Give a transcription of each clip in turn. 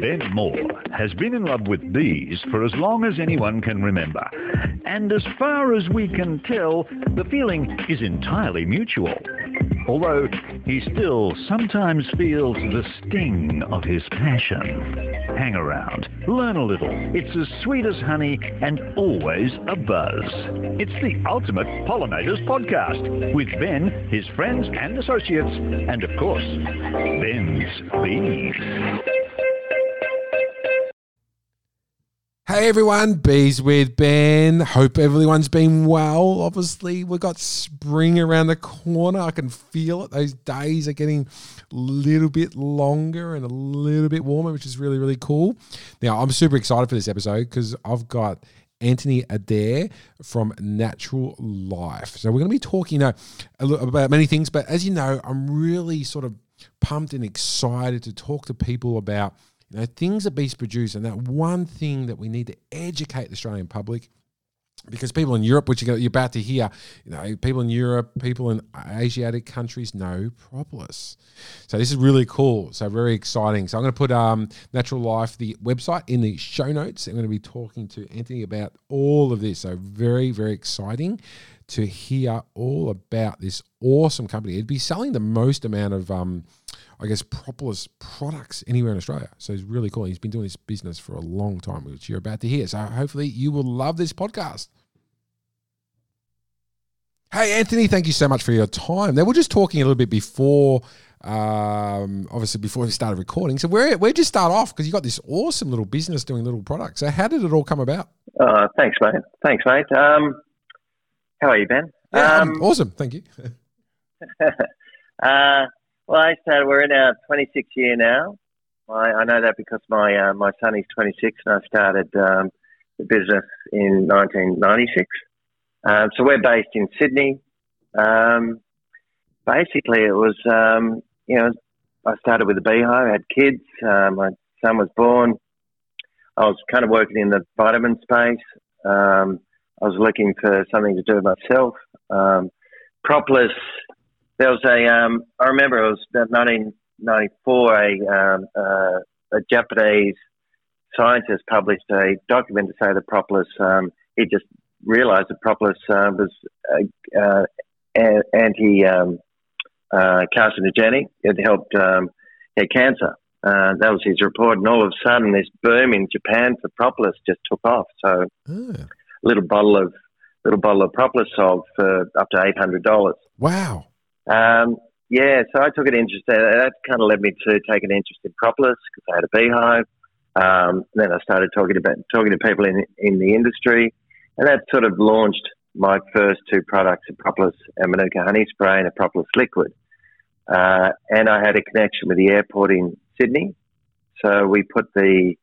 Ben Moore has been in love with bees for as long as anyone can remember. And as far as we can tell, the feeling is entirely mutual. Although he still sometimes feels the sting of his passion. Hang around, learn a little. It's as sweet as honey and always a buzz. It's the ultimate Pollinators podcast with Ben, his friends and associates, and of course, Ben's bees. Hey everyone, Bees with Ben. Hope everyone's been well. Obviously, we've got spring around the corner. I can feel it. Those days are getting a little bit longer and a little bit warmer, which is really, really cool. Now, I'm super excited for this episode because I've got Anthony Adair from Natural Life. So, we're going to be talking you know, about many things, but as you know, I'm really sort of pumped and excited to talk to people about you know, things that bees produce, and that one thing that we need to educate the Australian public because people in Europe, which you're about to hear, you know, people in Europe, people in Asiatic countries know propolis. So this is really cool. So very exciting. So I'm going to put um, Natural Life, the website, in the show notes. I'm going to be talking to Anthony about all of this. So very, very exciting to hear all about this awesome company. It'd be selling the most amount of um, – I guess, propolis products anywhere in Australia. So he's really cool. He's been doing this business for a long time, which you're about to hear. So hopefully you will love this podcast. Hey, Anthony, thank you so much for your time. Now, we're just talking a little bit before, um, obviously, before we started recording. So, where, where'd you start off? Because you got this awesome little business doing little products. So, how did it all come about? Uh, thanks, mate. Thanks, mate. Um, how are you, Ben? Yeah, um, awesome. Thank you. uh, well, I started. We're in our 26th year now. I, I know that because my uh, my son is 26, and I started um, the business in 1996. Um, so we're based in Sydney. Um, basically, it was um, you know I started with a beehive, had kids. Uh, my son was born. I was kind of working in the vitamin space. Um, I was looking for something to do myself. Um, Propolis there was a, um, I remember it was 1994, a, um, uh, a Japanese scientist published a document to say that propolis, um, he just realized that propolis uh, was uh, uh anti um, uh, carcinogenic. It helped um, get cancer. Uh, that was his report, and all of a sudden, this boom in Japan for propolis just took off. So, a little bottle of little bottle of propolis sold for up to eight hundred dollars. Wow! Um, yeah, so I took an interest. That kind of led me to take an interest in propolis because I had a beehive. Um, then I started talking about talking to people in in the industry, and that sort of launched my first two products: a propolis and Manuka honey spray and a propolis liquid. Uh, and I had a connection with the airport in Sydney, so we put the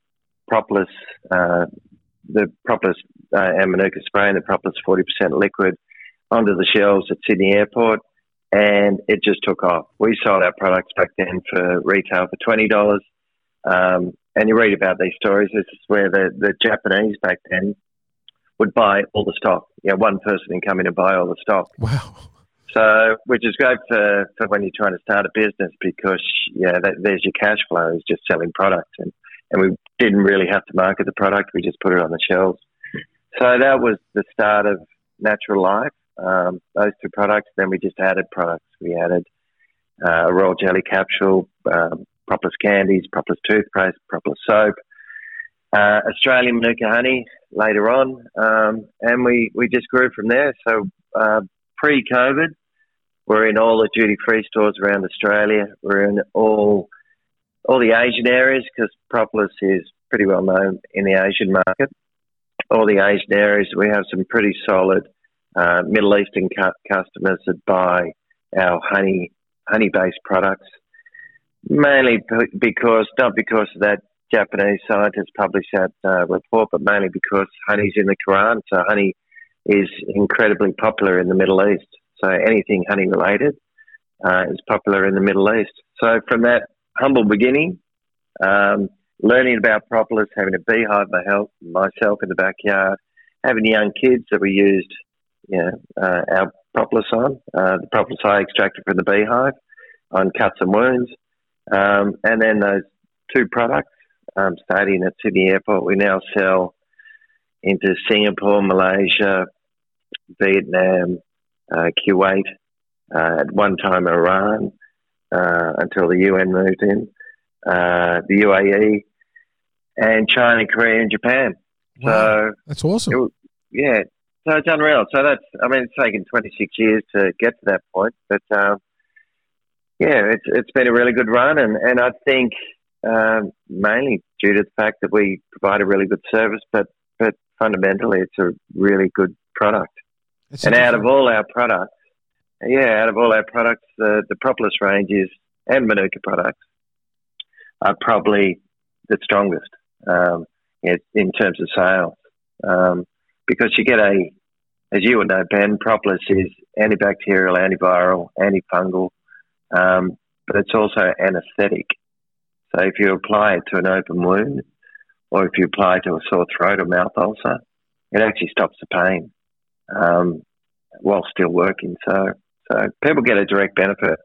propolis, uh, the propolis uh, and Manuka spray and the propolis forty percent liquid onto the shelves at Sydney Airport and it just took off. We sold our products back then for retail for twenty dollars, um, and you read about these stories. This is where the, the Japanese back then would buy all the stock. Yeah, one person can come in and buy all the stock. Wow. So, which is great for, for when you're trying to start a business because yeah, that, there's your cash flow is just selling products, and and we didn't really have to market the product. We just put it on the shelves. So that was the start of Natural Life um, those two products. Then we just added products. We added uh, a royal jelly capsule, um, Propolis candies, Propolis toothpaste, Propolis soap, uh, Australian Manuka honey later on, um, and we, we just grew from there. So uh, pre-COVID, we're in all the duty-free stores around Australia. We're in all all the Asian areas because Propolis is pretty well known in the Asian market. All the Asian areas, we have some pretty solid uh, Middle Eastern cu- customers that buy our honey honey based products, mainly because not because of that Japanese scientist published that uh, report, but mainly because honey's in the Quran. So honey is incredibly popular in the Middle East. So anything honey related uh, is popular in the Middle East. So from that humble beginning, um, learning about propolis, having a beehive myself in the backyard, having young kids that we used know, uh, our propolis on, uh, the propolis I extracted from the beehive, on cuts and wounds. Um, and then those two products, um, starting at Sydney Airport, we now sell into Singapore, Malaysia, Vietnam, uh, Kuwait, uh, at one time Iran, uh, until the UN moved in, uh, the UAE, and China, Korea, and Japan. Wow, So, that's awesome. it, yeah, so it's unreal. So that's, I mean, it's taken 26 years to get to that point, but um, yeah, it's it's been a really good run, and and I think um, mainly due to the fact that we provide a really good service, but but fundamentally, it's a really good product. It's And out of all our products, yeah, out of all our products, the the Propolis range is and Manuka products are probably the strongest um, in, in terms of sales um, because you get a, as you would know, Ben, Propolis is antibacterial, antiviral, antifungal, um, but it's also anaesthetic. So if you apply it to an open wound, or if you apply it to a sore throat or mouth ulcer, it actually stops the pain um, while still working. So, so people get a direct benefit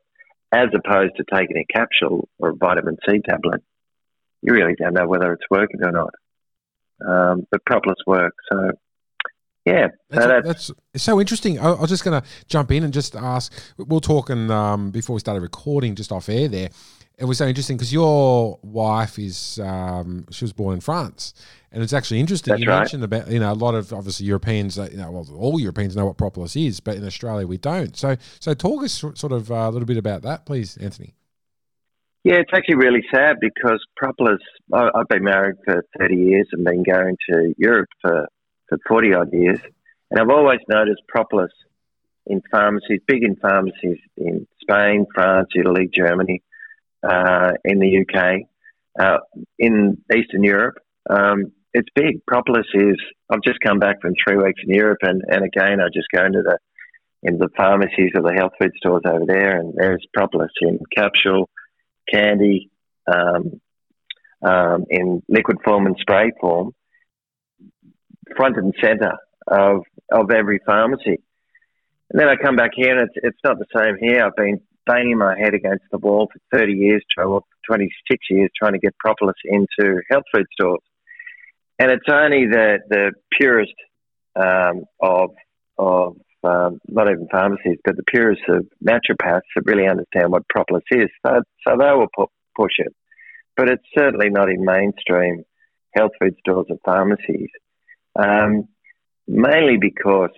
as opposed to taking a capsule or a vitamin C tablet. You really don't know whether it's working or not. Um, but Propolis works. So, yeah, so That's, that's, that's it's so interesting. I, I was just going to jump in and just ask. We are talking um, before we started recording, just off air. There, it was so interesting because your wife is um, she was born in France, and it's actually interesting. That's you right. mentioned about you know a lot of obviously Europeans, uh, you know, well, all Europeans know what propolis is, but in Australia we don't. So, so talk us sort of uh, a little bit about that, please, Anthony. Yeah, it's actually really sad because Propolis, I've been married for 30 years and been going to Europe for, for 40 odd years. And I've always noticed Propolis in pharmacies, big in pharmacies in Spain, France, Italy, Germany, uh, in the UK, uh, in Eastern Europe. Um, it's big. Propolis is, I've just come back from three weeks in Europe and, and again, I just go into the, into the pharmacies or the health food stores over there and there's Propolis in capsule, candy, um, um, in liquid form and spray form, front and center of of every pharmacy. And then I come back here, and it's it's not the same here. I've been banging my head against the wall for thirty years, or twenty six years, trying to get Propolis into health food stores, and it's only the the purest um, of of um, not even pharmacies, but the purest of naturopaths that really understand what Propolis is. So, so they will pu- push it. But it's certainly not in mainstream health food stores and pharmacies, um, mainly because,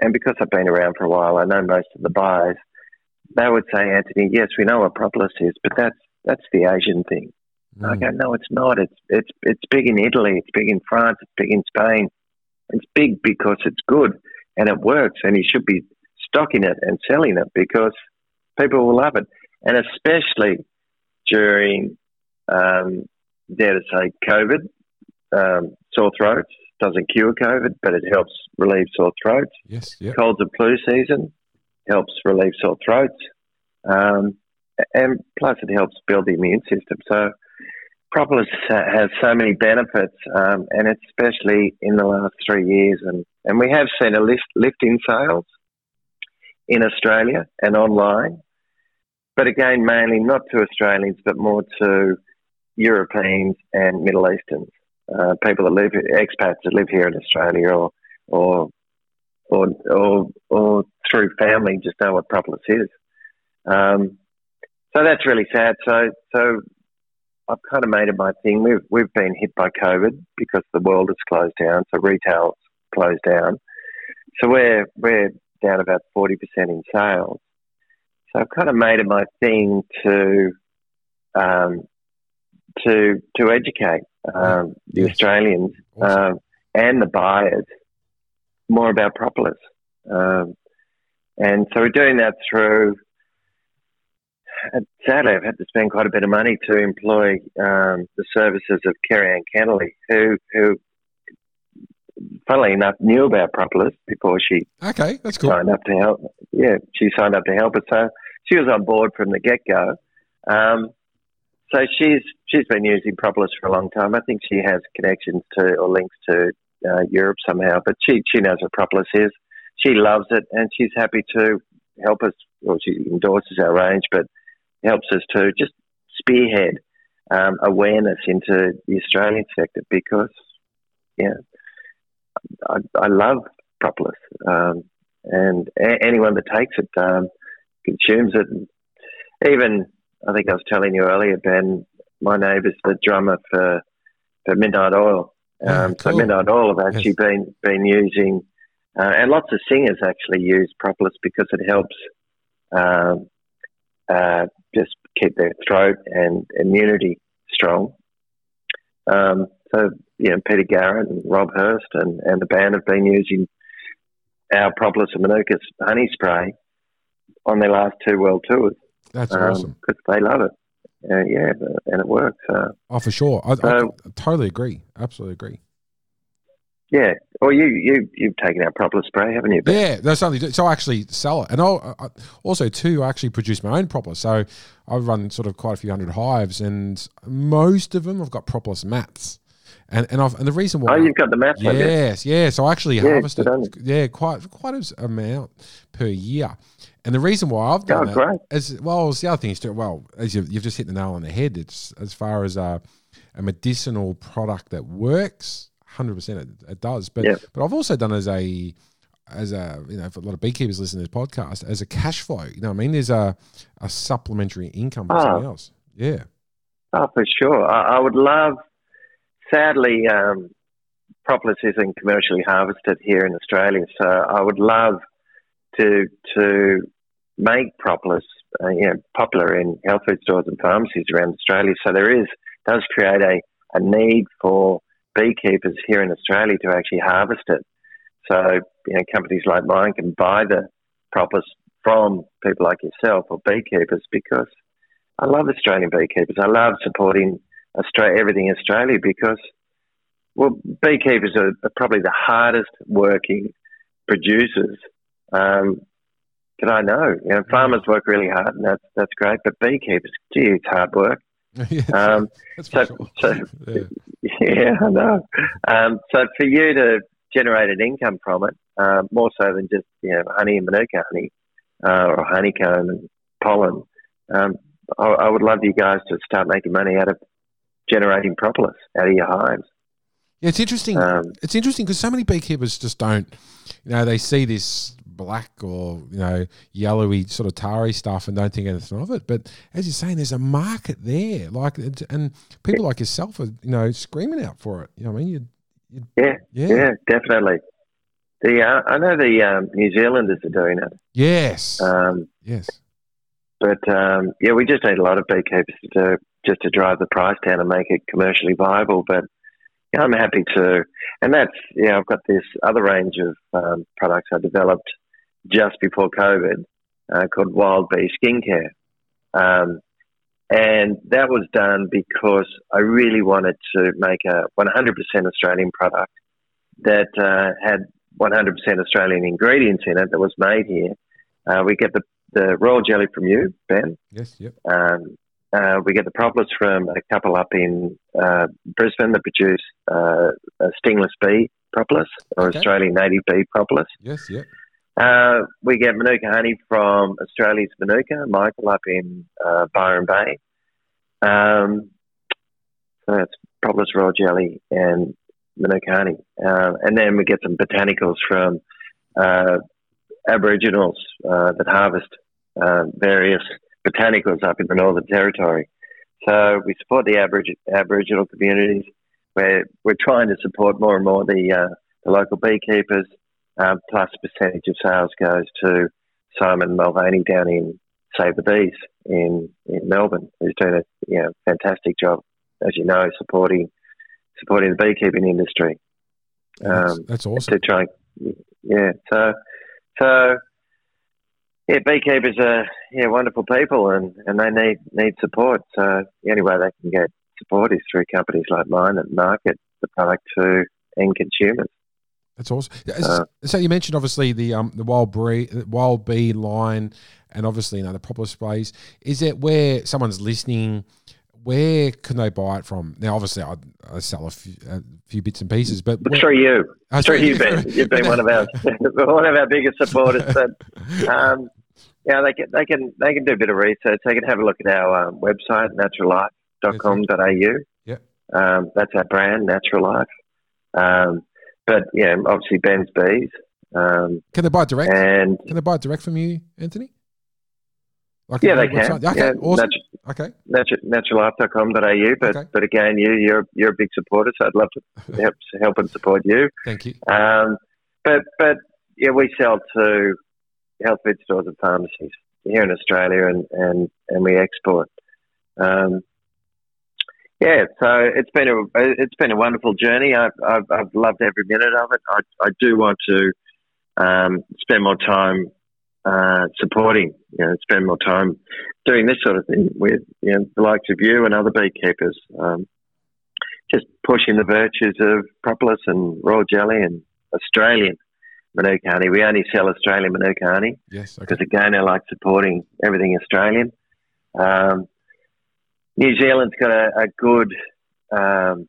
and because I've been around for a while, I know most of the buyers, they would say, Anthony, yes, we know what Propolis is, but that's, that's the Asian thing. I Mm. go, no, it's not. It's, it's, it's big in Italy, it's big in France, it's big in Spain. It's big because it's good and it works, and you should be stocking it and selling it because people will love it, and especially during, um, dare to say, COVID, um, sore throats doesn't cure COVID, but it helps relieve sore throats. Yes, yeah, Colds and flu season helps relieve sore throats, um, and plus it helps build the immune system. So. Propolis has so many benefits, um, and especially in the last three years, and, and we have seen a lift, lift in sales in Australia and online, but again, mainly not to Australians, but more to Europeans and Middle Easterns, uh, people that live, expats that live here in Australia, or or or or, or through family, just know what Propolis is. Um, so that's really sad. So so I've kind of made it my thing. We've we've been hit by COVID because the world has closed down, so retail's closed down. So we're we're down about forty percent in sales. So I've kind of made it my thing to um, to to educate um, the Yes. Australians Awesome. um, and the buyers more about Propolis. Um, and so we're doing that through. Sadly, I've had to spend quite a bit of money to employ um, the services of Kerry Ann Kennelly, who, who, funnily enough, knew about Propolis before she okay, that's cool. signed up to help. Yeah, she signed up to help us. So she was on board from the get go. Um, so she's she's been using Propolis for a long time. I think she has connections to or links to uh, Europe somehow, but she she knows what Propolis is. She loves it, and she's happy to help us. Well, she endorses our range, but helps us to just spearhead um, awareness into the Australian sector because, yeah, I, I love propolis, um, and a- anyone that takes it um, consumes it. And even I think I was telling you earlier, Ben, my neighbour's the drummer for for Midnight Oil. Oh, Um, cool. So Midnight Oil have actually Yes. been been using, uh, and lots of singers actually use propolis because it helps um, uh, just keep their throat and immunity strong. Um, so you know, Peter Garrett and Rob Hirst and, and the band have been using our propolis and Manuka's honey spray on their last two world tours That's because awesome. Because they love it. Uh, yeah, and it works. So. Oh, for sure. I, I, So- I totally agree. Absolutely agree. Yeah. Well, you you you've taken out propolis spray, haven't you? Ben? Yeah, that's something. So I actually sell it, and I'll, I, also too, I actually produce my own propolis. So I run sort of quite a few hundred hives, and most of them I've got propolis mats, and and I've and the reason why. Oh, you've got the mats? Yes, yeah. So I actually Yeah, harvest it. good on you. Yeah, quite quite an amount per year. And the reason why I've done Oh, that great. well, it's the other thing is too. Well, as you've, you've just hit the nail on the head. It's as far as a, a medicinal product that works. Hundred percent, it, it does. But but I've also done as a as a you know for a lot of beekeepers listening to this podcast as a cash flow. You know, what I mean, there's a a supplementary income for Ah. something else. Yeah, Oh, for sure. I, I would love. Sadly, um, propolis isn't commercially harvested here in Australia, so I would love to to make propolis, uh, you know, popular in health food stores and pharmacies around Australia. So there is does create a, a need for beekeepers here in Australia to actually harvest it. So you know, companies like mine can buy the propolis from people like yourself or beekeepers because I love Australian beekeepers. I love supporting Australia, everything Australia because, well, beekeepers are, are probably the hardest working producers um, that I know. You know, farmers work really hard, and that's that's great. But beekeepers, gee, it's hard work. yeah Um, that's for so- sure. so- yeah. yeah, I know. Um, so for you to generate an income from it, uh, more so than just you know honey and manuka honey uh, or honeycomb and pollen, um, I, I would love you guys to start making money out of generating propolis out of your hives. Yeah, it's interesting. Um, it's interesting because so many beekeepers just don't, you know, they see this black or you know yellowy sort of tarry stuff and don't think anything of it. But as you're saying, there's a market there, like, and people like yourself are, you know, screaming out for it. You know, what I mean, you, yeah, yeah, yeah, definitely. The uh, I know the um, New Zealanders are doing it, yes, um, yes, but um, yeah, we just need a lot of beekeepers to do, just to drive the price down and make it commercially viable. But yeah, I'm happy to, and that's yeah, I've got this other range of um, products I developed just before COVID uh, called Wild Bee Skincare, um, and that was done because I really wanted to make a 100% Australian product that uh, had 100% Australian ingredients in it that was made here. Uh, we get the, the royal jelly from you, Ben. yes, yep, Um, uh, we get the propolis from a couple up in uh, Brisbane that produce uh, a stingless bee propolis or Okay. Australian native bee propolis. yes, yep, Uh, we get Manuka honey from Australia's Manuka, Michael up in uh, Byron Bay. Um, so that's propolis royal jelly and Manuka honey. Uh, and then we get some botanicals from uh, Aboriginals uh, that harvest uh, various botanicals up in the Northern Territory. So we support the Aborig- Aboriginal communities. We're, we're trying to support more and more the, the local beekeepers um, plus a percentage of sales goes to Simon Mulvany down in Save the Bees in, in Melbourne, who's doing a you know, fantastic job, as you know, supporting supporting the beekeeping industry. that's, Um, that's awesome. To try, yeah. So, so yeah, beekeepers are yeah wonderful people, and, and they need need support. So the only way they can get support is through companies like mine that market the product to end consumers. That's awesome. Uh, so you mentioned obviously the um the wild bee wild bee line, and obviously you know the proper sprays. Is it where someone's listening? Where can they buy it from? Now, obviously, I, I sell a few, a few bits and pieces, but But where- through you, oh, through you, Ben, you've been one of our one of our biggest supporters. But um, Yeah, they can they can they can do a bit of research. They can have a look at our um, website, naturallife.com.au. Yeah. Um, that's our brand, Natural Life. Um, but yeah, obviously Ben's Bees. Um, Can they buy direct? and Can they buy direct from you, Anthony? Like yeah, they can. Okay, yeah, awesome. natu- Okay, natu- naturallife.com.au. But Okay. but again, you you're you're a big supporter, so I'd love to help help and support you. thank you. Um, but but yeah, we sell to health food stores and pharmacies here in Australia, and and and we export. Um, yeah, so it's been a it's been a wonderful journey. I've I've, I've loved every minute of it. I I do want to um, spend more time uh, supporting, you know, spend more time doing this sort of thing with you know the likes of you and other beekeepers. Um, just pushing the virtues of propolis and raw jelly and Australian Manuka honey. We only sell Australian Manuka honey Yes, okay. because again, I like supporting everything Australian. Um, New Zealand's got a, a good um,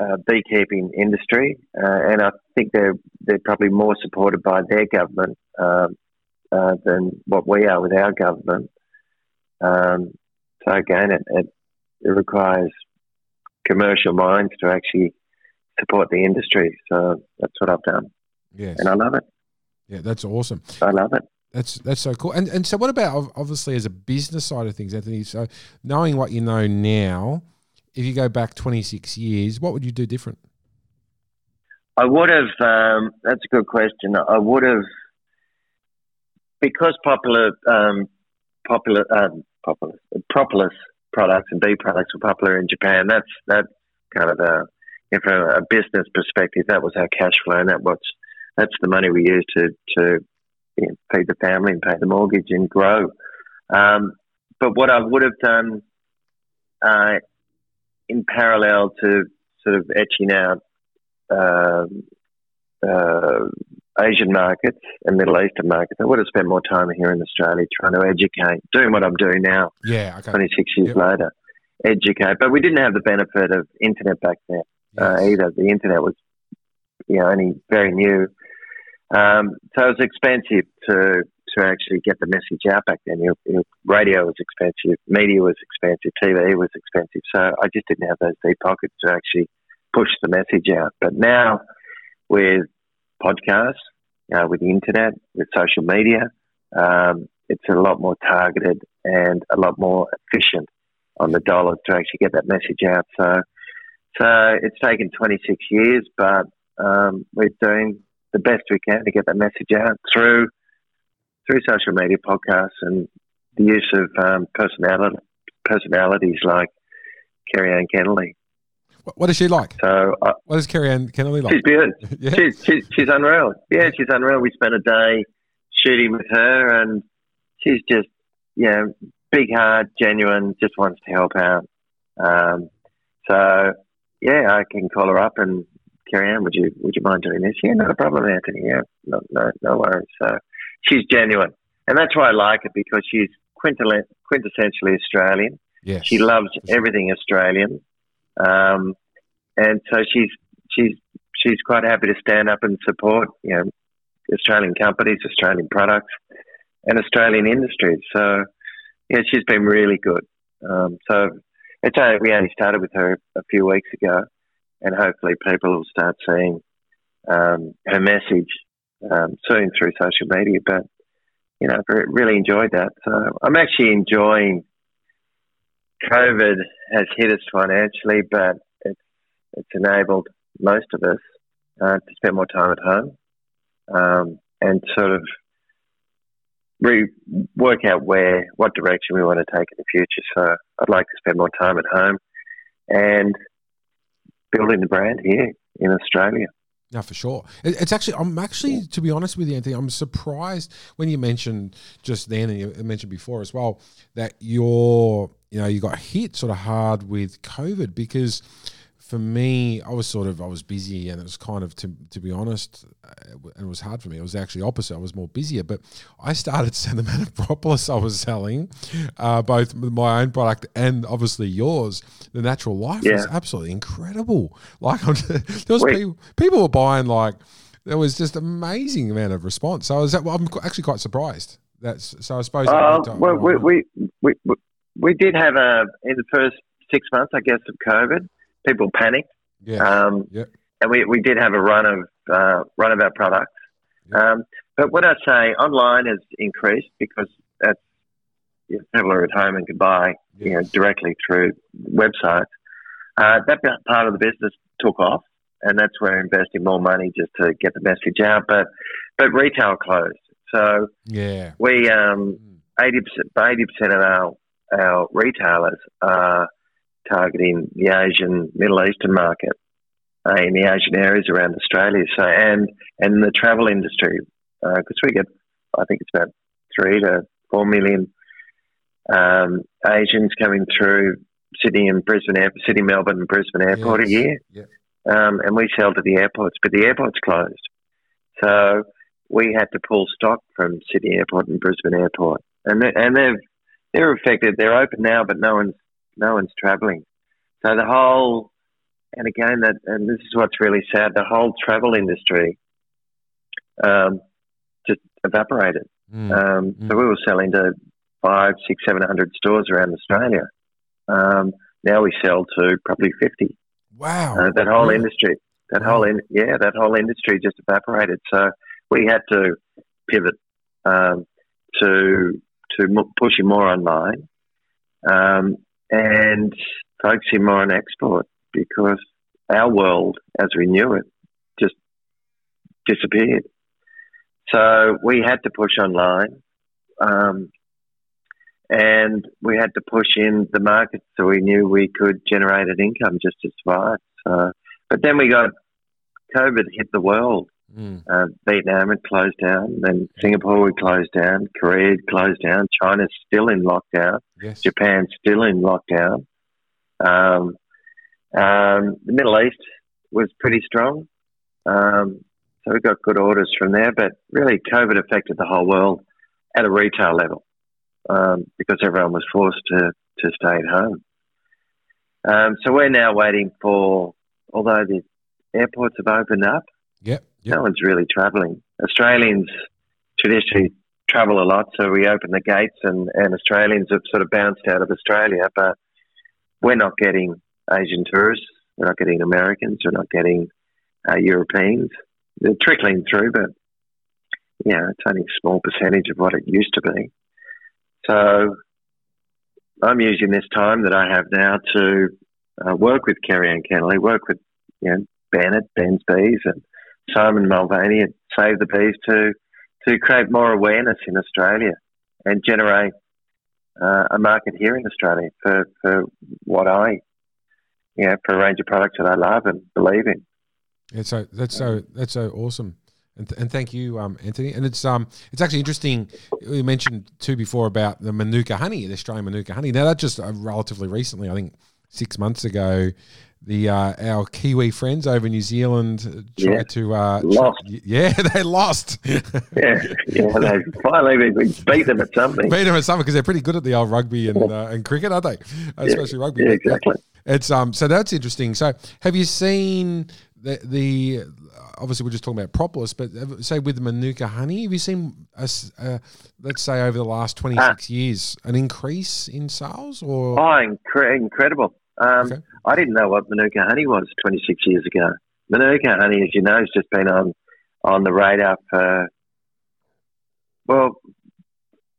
uh, beekeeping industry, uh, and I think they're they're probably more supported by their government um, uh, than what we are with our government. Um, so again, it, it, it requires commercial minds to actually support the industry. So that's what I've done, Yes, and I love it. yeah, that's awesome. I love it. That's that's so cool. And and so, what about obviously as a business side of things, Anthony? So, knowing what you know now, if you go back twenty six years, what would you do different? I would have. Um, that's a good question. I would have because popular, um, popular, um, popular, propolis products and bee products were popular in Japan. That's that kind of a, from a business perspective, that was our cash flow, and that was that's the money we used to to you know, feed the family and pay the mortgage and grow. Um, but what I would have done uh, in parallel to sort of etching out um, uh, Asian markets and Middle Eastern markets. I would have spent more time here in Australia trying to educate, doing what I'm doing now, Yeah, okay. 26 years Yep. later, educate. But we didn't have the benefit of internet back then uh, Yes. either. The internet was, you know, only very new. Um, so it was expensive to to actually get the message out back then. Your, your radio was expensive, media was expensive, TV was expensive. So I just didn't have those deep pockets to actually push the message out. But now with podcasts, uh, with the internet, with social media, um, it's a lot more targeted and a lot more efficient on the dollars to actually get that message out. So, so it's taken 26 years, but um, we're doing the best we can to get that message out through through social media podcasts and the use of um, personality, personalities like Kerri-Anne Kennerley. What, is she like? So uh, What is Kerri-Anne Kennerley like? she's beautiful. yeah. She's, she's, she's unreal. Yeah, she's unreal. We spent a day shooting with her, and she's just, you know, big heart, genuine, just wants to help out. Um, so, yeah, I can call her up and Kerri-Anne, would you would you mind doing this? Yeah, not a problem, Anthony. Yeah, no, no, no worries. So, she's genuine, and that's why I like it because she's quintessentially, quintessentially Australian. Yes. She loves everything Australian, um, and so she's she's she's quite happy to stand up and support you know Australian companies, Australian products, and Australian industries. So yeah, she's been really good. Um, so it's only, we only started with her a few weeks ago, and hopefully people will start seeing um, her message um, soon through social media. But you know, re- really enjoyed that. So I'm actually enjoying. COVID has hit us financially, but it's it's enabled most of us uh, to spend more time at home um, and sort of re- work out where what direction we want to take in the future. So I'd like to spend more time at home and building the brand here in Australia. No, for sure. It's actually, I'm actually, to be honest with you, Anthony, I'm surprised when you mentioned just then, and you mentioned before as well, that you're, you know, you got hit sort of hard with COVID because for me, I was sort of, I was busy and it was kind of, to, to be honest, uh, and it was hard for me. It was actually opposite. I was more busier, but I started seeing the amount of propolis I was selling, uh, both my own product and obviously yours. The natural life was absolutely incredible. Like I'm, there was Wait. people, people were buying like there was just amazing amount of response. So I was, I'm actually quite surprised That's so. I suppose. Uh, well, we, we, we, we, we did have a, in the first six months, I guess, of COVID, people panicked. yeah, Um, Yep. And we, we did have a run of, uh, run of our products. Yep. Um, but what I say, online has increased because that's, you know, people are at home and can buy you know, directly through websites. Uh, that part of the business took off, and that's where we're investing more money just to get the message out. But but retail closed, so yeah, we um, Mm. eighty percent eighty percent of our our retailers are targeting the Asian Middle Eastern market uh, in the Asian areas around Australia. So and and the travel industry because we get I think it's about three to four million um, Asians coming through Sydney and Brisbane Air, Sydney, Melbourne, and Brisbane Airport Yes. a year. Um, and we sell to the airports, but the airport's closed. So we had to pull stock from Sydney Airport and Brisbane Airport, and they, and they've they're affected. They're open now, but no one's no one's travelling. So the whole, and again, that and this is what's really sad. The whole travel industry um, just evaporated. Mm. Um, Mm. So we were selling to five, six, seven hundred stores around Australia. Um, now we sell to probably fifty. wow, Uh, that whole Really? industry, that Wow. whole in, yeah, that whole industry just evaporated. So we had to pivot um, to to m- pushing more online um, and focusing more on export because our world, as we knew it, just disappeared. So we had to push online. Um, and we had to push in the market so we knew we could generate an income just to survive. So, but then we got COVID hit the world. Mm. Uh, Vietnam had closed down, then Singapore had closed down, Korea had closed down, China's still in lockdown, Yes, Japan's still in lockdown. Um, um, the Middle East was pretty strong, um, so we got good orders from there. But really, COVID affected the whole world at a retail level um, because everyone was forced to to stay at home. Um, so we're now waiting for, although the airports have opened up, yep, yep. no one's really travelling. Australians traditionally travel a lot, so we open the gates, and, and Australians have sort of bounced out of Australia, but we're not getting Asian tourists, we're not getting Americans, we're not getting uh, Europeans. They're trickling through, but yeah, it's only a small percentage of what it used to be. So I'm using this time that I have now to uh, work with Kerri-Anne Kennerley, work with you know Bennett, Ben's Bees, and Simon Mulvany at Save the Bees to to create more awareness in Australia and generate uh, a market here in Australia for, for what I, you know, for a range of products that I love and believe in. Yeah, so that's so that's so awesome, and, th- and thank you, um, Anthony. And it's um it's actually interesting. We mentioned too before about the Manuka honey, the Australian Manuka honey. Now that just uh, relatively recently, I think six months ago, the uh, our Kiwi friends over in New Zealand tried Yeah. to uh, Lost. yeah, they lost. Yeah, yeah. They finally we, beat them at something. Beat them at something because they're pretty good at the old rugby and uh, and cricket, aren't they? Especially rugby. Yeah, exactly. It's um so that's interesting. So have you seen the the obviously we're just talking about propolis, but say with Manuka honey, have you seen us uh, let's say over the last twenty six years an increase in sales or Oh, incre- incredible! Um, Okay. I didn't know what Manuka honey was 26 years ago. Manuka honey, as you know, has just been on on the radar for well,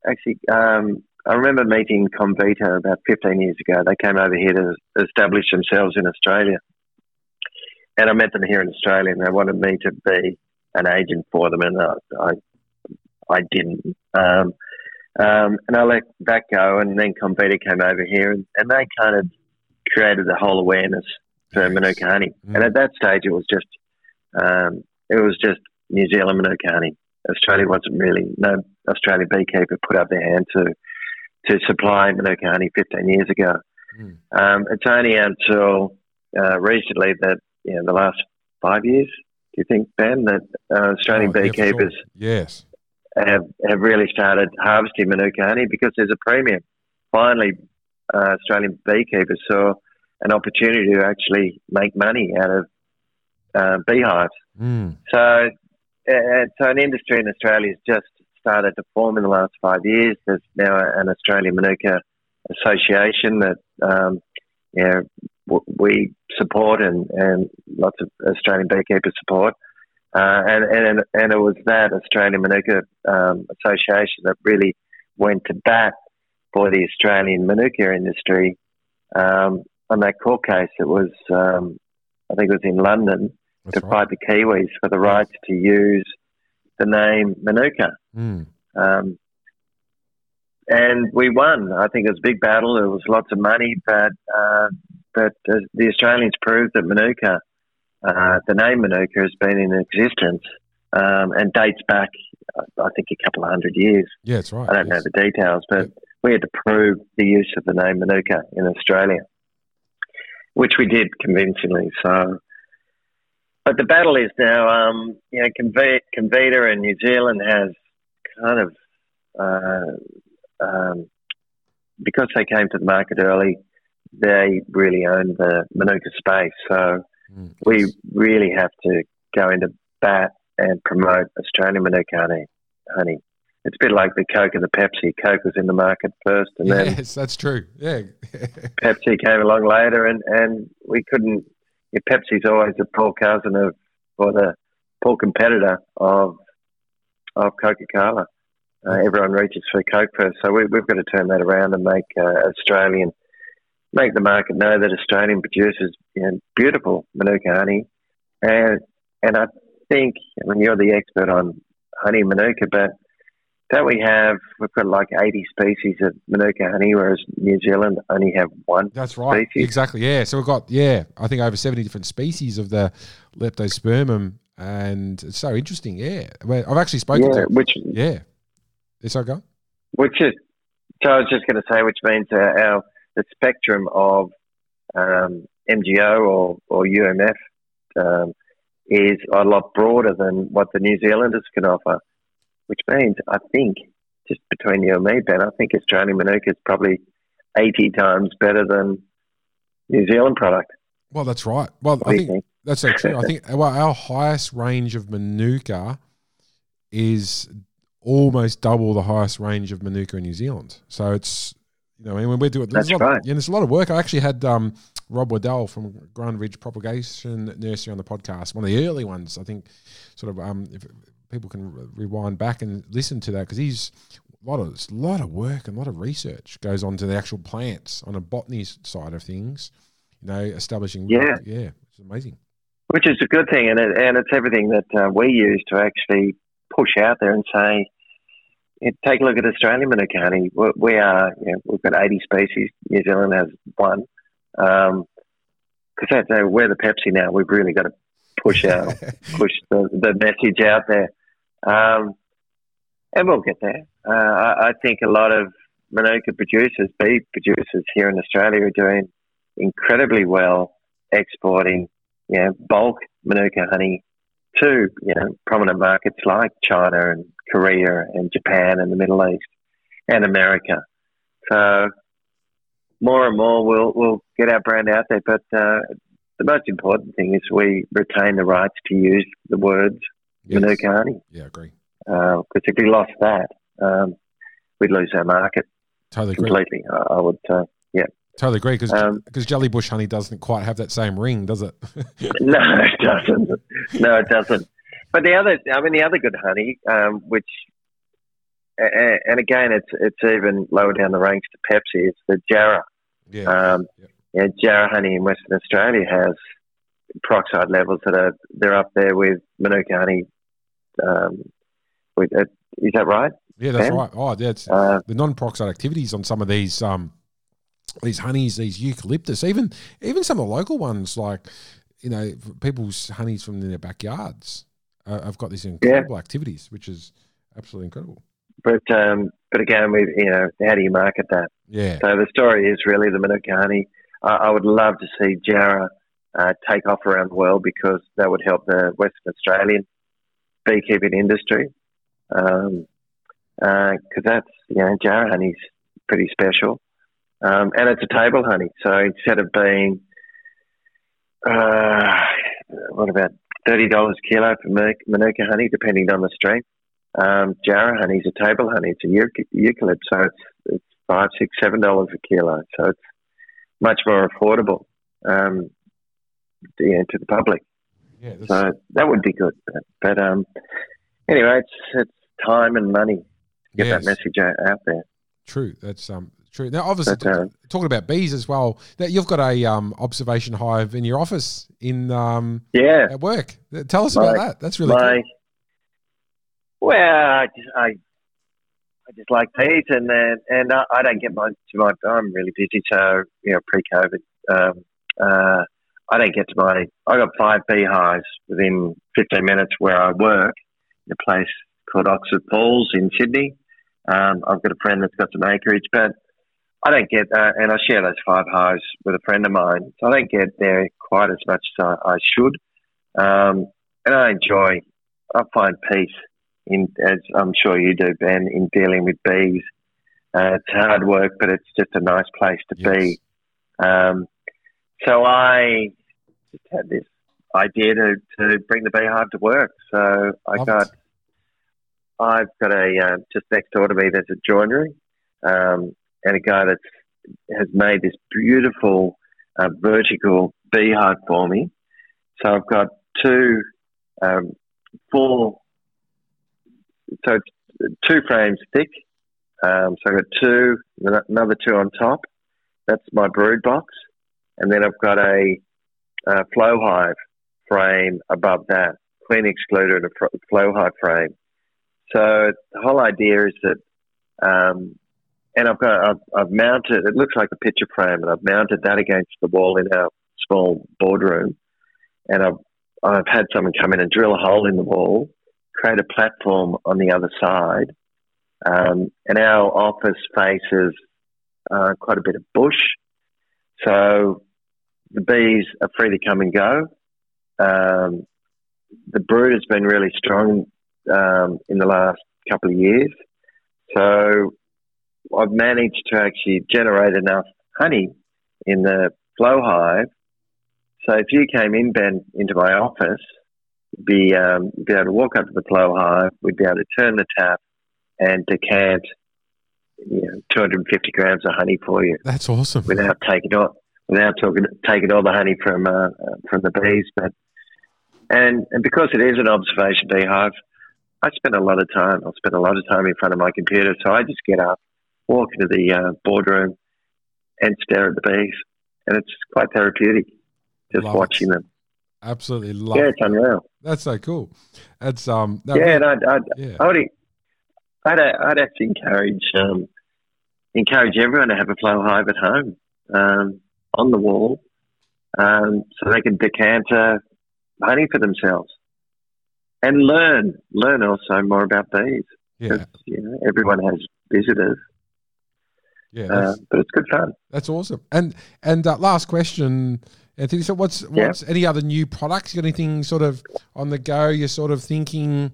actually, um, I remember meeting Comvita about 15 years ago. They came over here to establish themselves in Australia, and I met them here in Australia, and they wanted me to be an agent for them, and I I, I didn't. Um, um, and I let that go, and then Comvita came over here, and, and they kind of created the whole awareness for Manuka honey. Mm. And at that stage, it was just um, it was just New Zealand Manuka honey. Australia wasn't really no Australian beekeeper put up their hand to to supply Manuka honey 15 years ago. Mm. Um, it's only until uh, recently that you know the last five years. Do you think Ben that uh, Australian Oh, yeah, sure. beekeepers yes. have have really started harvesting Manuka honey because there's a premium. Finally, uh, Australian beekeepers saw an opportunity to actually make money out of uh, beehives. Mm. So, uh, so an industry in Australia has just started to form in the last five years. There's now an Australian Manuka Association that um, you know, w- we support and, and lots of Australian beekeepers support. Uh, and, and and it was that Australian Manuka um, Association that really went to bat for the Australian Manuka industry um, on that court case. It was, um, I think, it was in London That's to right. fight the Kiwis for the rights to use the name Manuka. Mm. Um, and we won. I think it was a big battle. There was lots of money, but uh, but uh, the Australians proved that Manuka, uh, the name Manuka, has been in existence um, and dates back, I think, a couple of hundred years. Yeah, that's right. I don't yes. know the details, but we had to prove the use of the name Manuka in Australia, which we did convincingly. So, but the battle is now, um, you know, Comvita in New Zealand has kind of, uh, um, because they came to the market early, they really own the Manuka space. So Mm. we really have to go into bat and promote Australian Manuka honey. honey. It's a bit like the Coke and the Pepsi. Coke was in the market first, and then yes, that's true. Yeah. Pepsi came along later, and, and we couldn't. Yeah, Pepsi's always the poor cousin of, or the poor competitor of of Coca Cola. Uh, everyone reaches for Coke first, so we, we've got to turn that around and make uh, Australian, make the market know that Australian produces you know, beautiful Manuka honey, and and I think I mean you're the expert on honey Manuka, but don't we have we've got like 80 species of Manuka honey, whereas New Zealand only have one. That's right. Species. Exactly. Yeah. So we've got yeah, I think over seventy different species of the leptospermum, and it's so interesting. Yeah, Well, I've actually spoken Yeah, to which yeah. Is that which is so I was just going to say, which means uh, our the spectrum of um, MGO or or UMF um, is a lot broader than what the New Zealanders can offer. Which means, I think, just between you and me, Ben, I think Australian Manuka is probably eighty times better than New Zealand product. Well, that's right. Well, What I think think? that's so true. I think well, our highest range of Manuka is almost double the highest range of Manuka in New Zealand. So it's you know, I mean, when we're doing That's right. yeah, there's a lot of work. I actually had um, Rob Waddell from Grand Ridge Propagation Nursery on the podcast, one of the early ones. I think sort of um, if people can re- rewind back and listen to that because he's a lot of a lot of work and a lot of research goes on to the actual plants on a botany side of things. You know, establishing Yeah. yeah, it's amazing. which is a good thing, and it, and it's everything that uh, we use to actually push out there and say, take a look at Australian Manuka honey. We, are, you know, we've got 80 species. New Zealand has one. Because that's uh, we're the Pepsi now. We've really got to push out, push the, the message out there, um, and we'll get there. Uh, I, I think a lot of Manuka producers, bee producers here in Australia, are doing incredibly well exporting you know, bulk Manuka honey to, you know, prominent markets like China and Korea and Japan and the Middle East and America. So more and more we'll, we'll get our brand out there. But uh, the most important thing is we retain the rights to use the words Yes. Manuka honey. Yeah, agree. Because if we lost that, um, we'd lose our market Totally completely. I, I would, uh, yeah. Totally agree because Um, jellybush honey doesn't quite have that same ring, does it? no, it doesn't. No, it doesn't. But the other, I mean, the other good honey, um, which, and again, it's it's even lower down the ranks to Pepsi. is the Jarrah. yeah. Um, Yep. yeah, Jarrah honey in Western Australia has peroxide levels that are they're up there with Manuka honey. Um, with, uh, is that right? yeah, that's right. Oh, yeah, it's Uh, the non-peroxide activities on some of these um these honeys, these eucalyptus, even even some of the local ones, like you know, people's honeys from their backyards. Uh, have got these incredible activities, which is absolutely incredible. but um, but again, we you know, how do you market that? Yeah, So the story is really the Manuka honey. I, I would love to see Jarrah uh, take off around the world because that would help the Western Australian beekeeping industry. Because that's, you know, Jarrah honey's pretty special. Um, and it's a table honey. So instead of being, uh, what about $30 a kilo for Manuka Manuka honey, depending on the strength, Um, Jarrah honey is a table honey. It's a eucalypt, so it's it's five, six, seven dollars a kilo. So it's much more affordable um, to, to the public. Yeah, that's So that would be good. But, but um, anyway, it's it's time and money to get Yes. that message out, there. true. That's um true. Now, obviously, But, uh, talking about bees as well. That you've got a um observation hive in your office in um Yeah, at work. Tell us about that. That's really my cool. well, I just I, I just like bees, and then and I, I don't get my to my. I'm really busy, so you know, pre-COVID, um, uh, I don't get to my. I got five beehives within 15 minutes where I work in a place called Oxford Falls in Sydney. Um, I've got a friend that's got some acreage, but I don't get, uh, and I share those five hives with a friend of mine, so I don't get there quite as much as I, I should. Um, and I enjoy, I find peace in, as I'm sure you do, Ben, in dealing with bees. Uh, it's hard work, but it's just a nice place to Yes. be. Um, so I just had this idea to, to bring the beehive to work. So I Love got it. I've got a uh, just next door to me. There's a joinery, um, and a guy that has made this beautiful uh, vertical beehive for me. So I've got two, um, four, so two frames thick. Um, so I've got two, another two on top. That's my brood box, and then I've got a, uh flow hive frame above that, queen excluder and a flow hive frame. So the whole idea is that, um, and I've got I've, I've mounted. It looks like a picture frame, and I've mounted that against the wall in our small boardroom. And I've I've had someone come in and drill a hole in the wall, create a platform on the other side, um, and our office faces uh, quite a bit of bush. So the bees are free to come and go. Um, the brood has been really strong um, in the last couple of years. So I've managed to actually generate enough honey in the flow hive. So if you came in, Ben, into my office, you'd be, um, you'd be able to walk up to the flow hive, we'd be able to turn the tap and decant you know, 250 grams of honey for you That's awesome. without taking all without talking, taking all the honey from uh, uh, from the bees. But and and because it is an observation beehive, I spend a lot of time. I'll spend a lot of time in front of my computer. So I just get up, walk into the uh, boardroom, and stare at the bees, and it's quite therapeutic just Love it. watching them. Absolutely love Yeah, it. it's unreal. That's so cool. That's um no, yeah, really- and I'd, I'd, yeah. I would, I'd, I'd actually encourage um, encourage everyone to have a flow hive at home um, on the wall, um, so they can decant uh, honey for themselves and learn learn also more about bees. Yeah. you know, everyone has visitors, yeah. uh, but it's good fun. that's awesome. And and uh, last question, Anthony. So what's Yeah. what's any other new products? You got anything sort of on the go? You're sort of thinking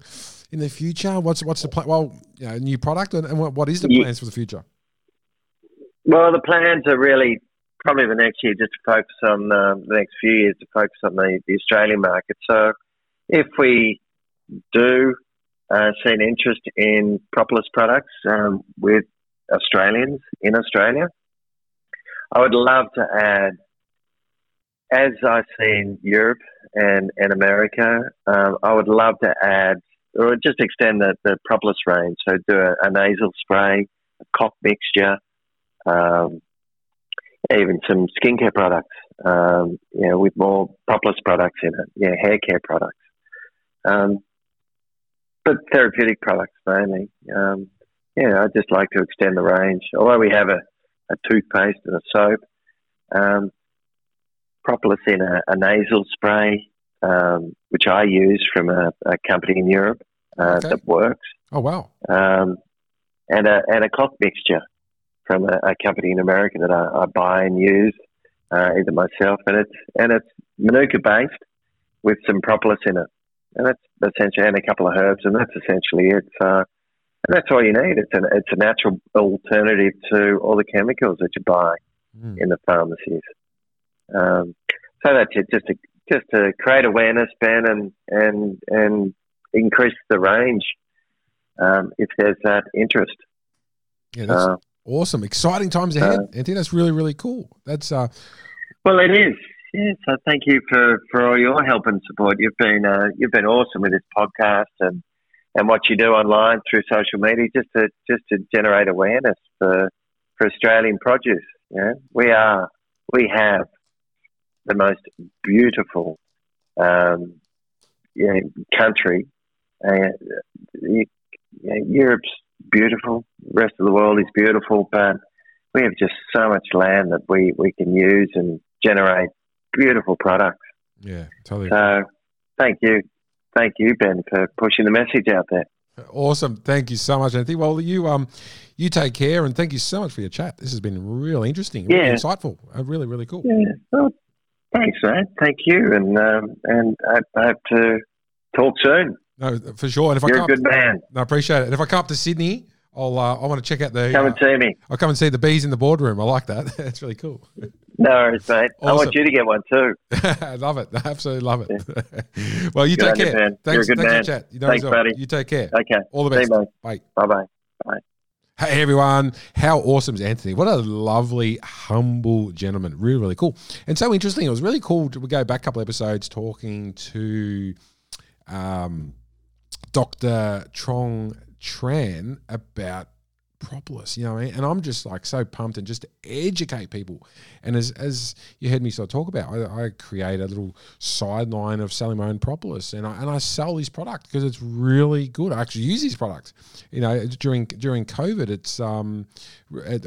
in the future. What's what's the plan? Well, you know, new product and, and what, what is the plans for the future? Well, the plans are really probably the next year just to focus on um, the next few years to focus on the, the Australian market. So, if we do uh, see an interest in propolis products um, with Australians in Australia, I would love to add, as I see in Europe and, and America, um, I would love to add or just extend the, the propolis range. So, do a, a nasal spray, a cough mixture um, even some skincare products, um, you know, with more propolis products in it, yeah, hair care products, um, but therapeutic products mainly. Um, yeah, I'd just like to extend the range. Although we have a, a toothpaste and a soap, um, propolis in a, a nasal spray, um, which I use from a, a company in Europe uh, Okay. that works Oh wow, um, and a and a cough mixture from a, a company in America that I, I buy and use uh, either myself, and it's and it's manuka based with some propolis in it, and that's essentially and a couple of herbs, and that's essentially it. And that's all you need. It's an it's a natural alternative to all the chemicals that you buy Mm. in the pharmacies. Um, so that's it. Just to just to create awareness, Ben, and and and increase the range um, if there's that interest. Yeah, that's Uh, awesome. Exciting times ahead, Anthony. That's really, really cool. That's uh, well, it is. Yeah, so thank you for, for all your help and support. You've been uh, you've been awesome with this podcast and, and what you do online through social media, just to just to generate awareness for for Australian produce. Yeah, we are we have the most beautiful um, yeah, country. Uh, you, yeah, Europe's beautiful. The rest of the world is beautiful, but we have just so much land that we, we can use and generate beautiful products. yeah, totally So, thank you, thank you, Ben, for pushing the message out there. awesome. Thank you so much, Anthony. Well, you um, you take care, and thank you so much for your chat. This has been really interesting, really Yeah. insightful, uh, really, really cool. Yeah. Well, thanks, man. Thank you, and um, and I, I hope to talk soon. No, for sure. And if I You're come a good man. no, I appreciate it. And if I come up to Sydney, I'll uh, I want to check out the. Come uh, and see me. I'll come and see the bees in the boardroom. I like that. That's really cool. No worries, mate. I want you to get one too. I love it. I absolutely love it. well, you Good take on you, care. man. You're a good thanks for man. the chat. You know Thanks, buddy. You take care. Okay. All the best. you. Bye. Bye bye. Hey everyone, how awesome is Anthony? What a lovely, humble gentleman. Really, really cool. And so interesting. It was really cool to go back a couple episodes talking to um, Dr. Trong Tran about propolis, you know, what I mean? and I'm just like so pumped and just to educate people. And as as you heard me sort of talk about, I, I create a little sideline of selling my own propolis, and I and I sell this product because it's really good. I actually use this product. You know, during during COVID, it's um,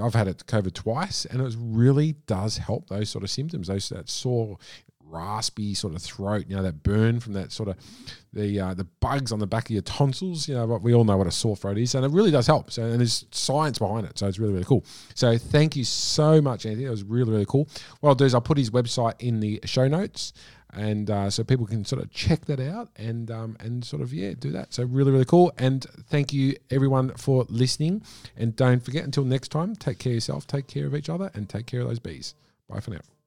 I've had it COVID twice, and it really does help those sort of symptoms, those that sore raspy sort of throat, you know, that burn from that sort of the uh, the bugs on the back of your tonsils. You know, but we all know what a sore throat is, and it really does help. So, and there's science behind it, so it's really really cool. So, thank you so much, Anthony. It was really really cool. What I'll do is I'll put his website in the show notes. And uh, so people can sort of check that out and um, and sort of yeah do that. So really really cool. And thank you everyone for listening. And don't forget until next time, take care of yourself, take care of each other, and take care of those bees. Bye for now.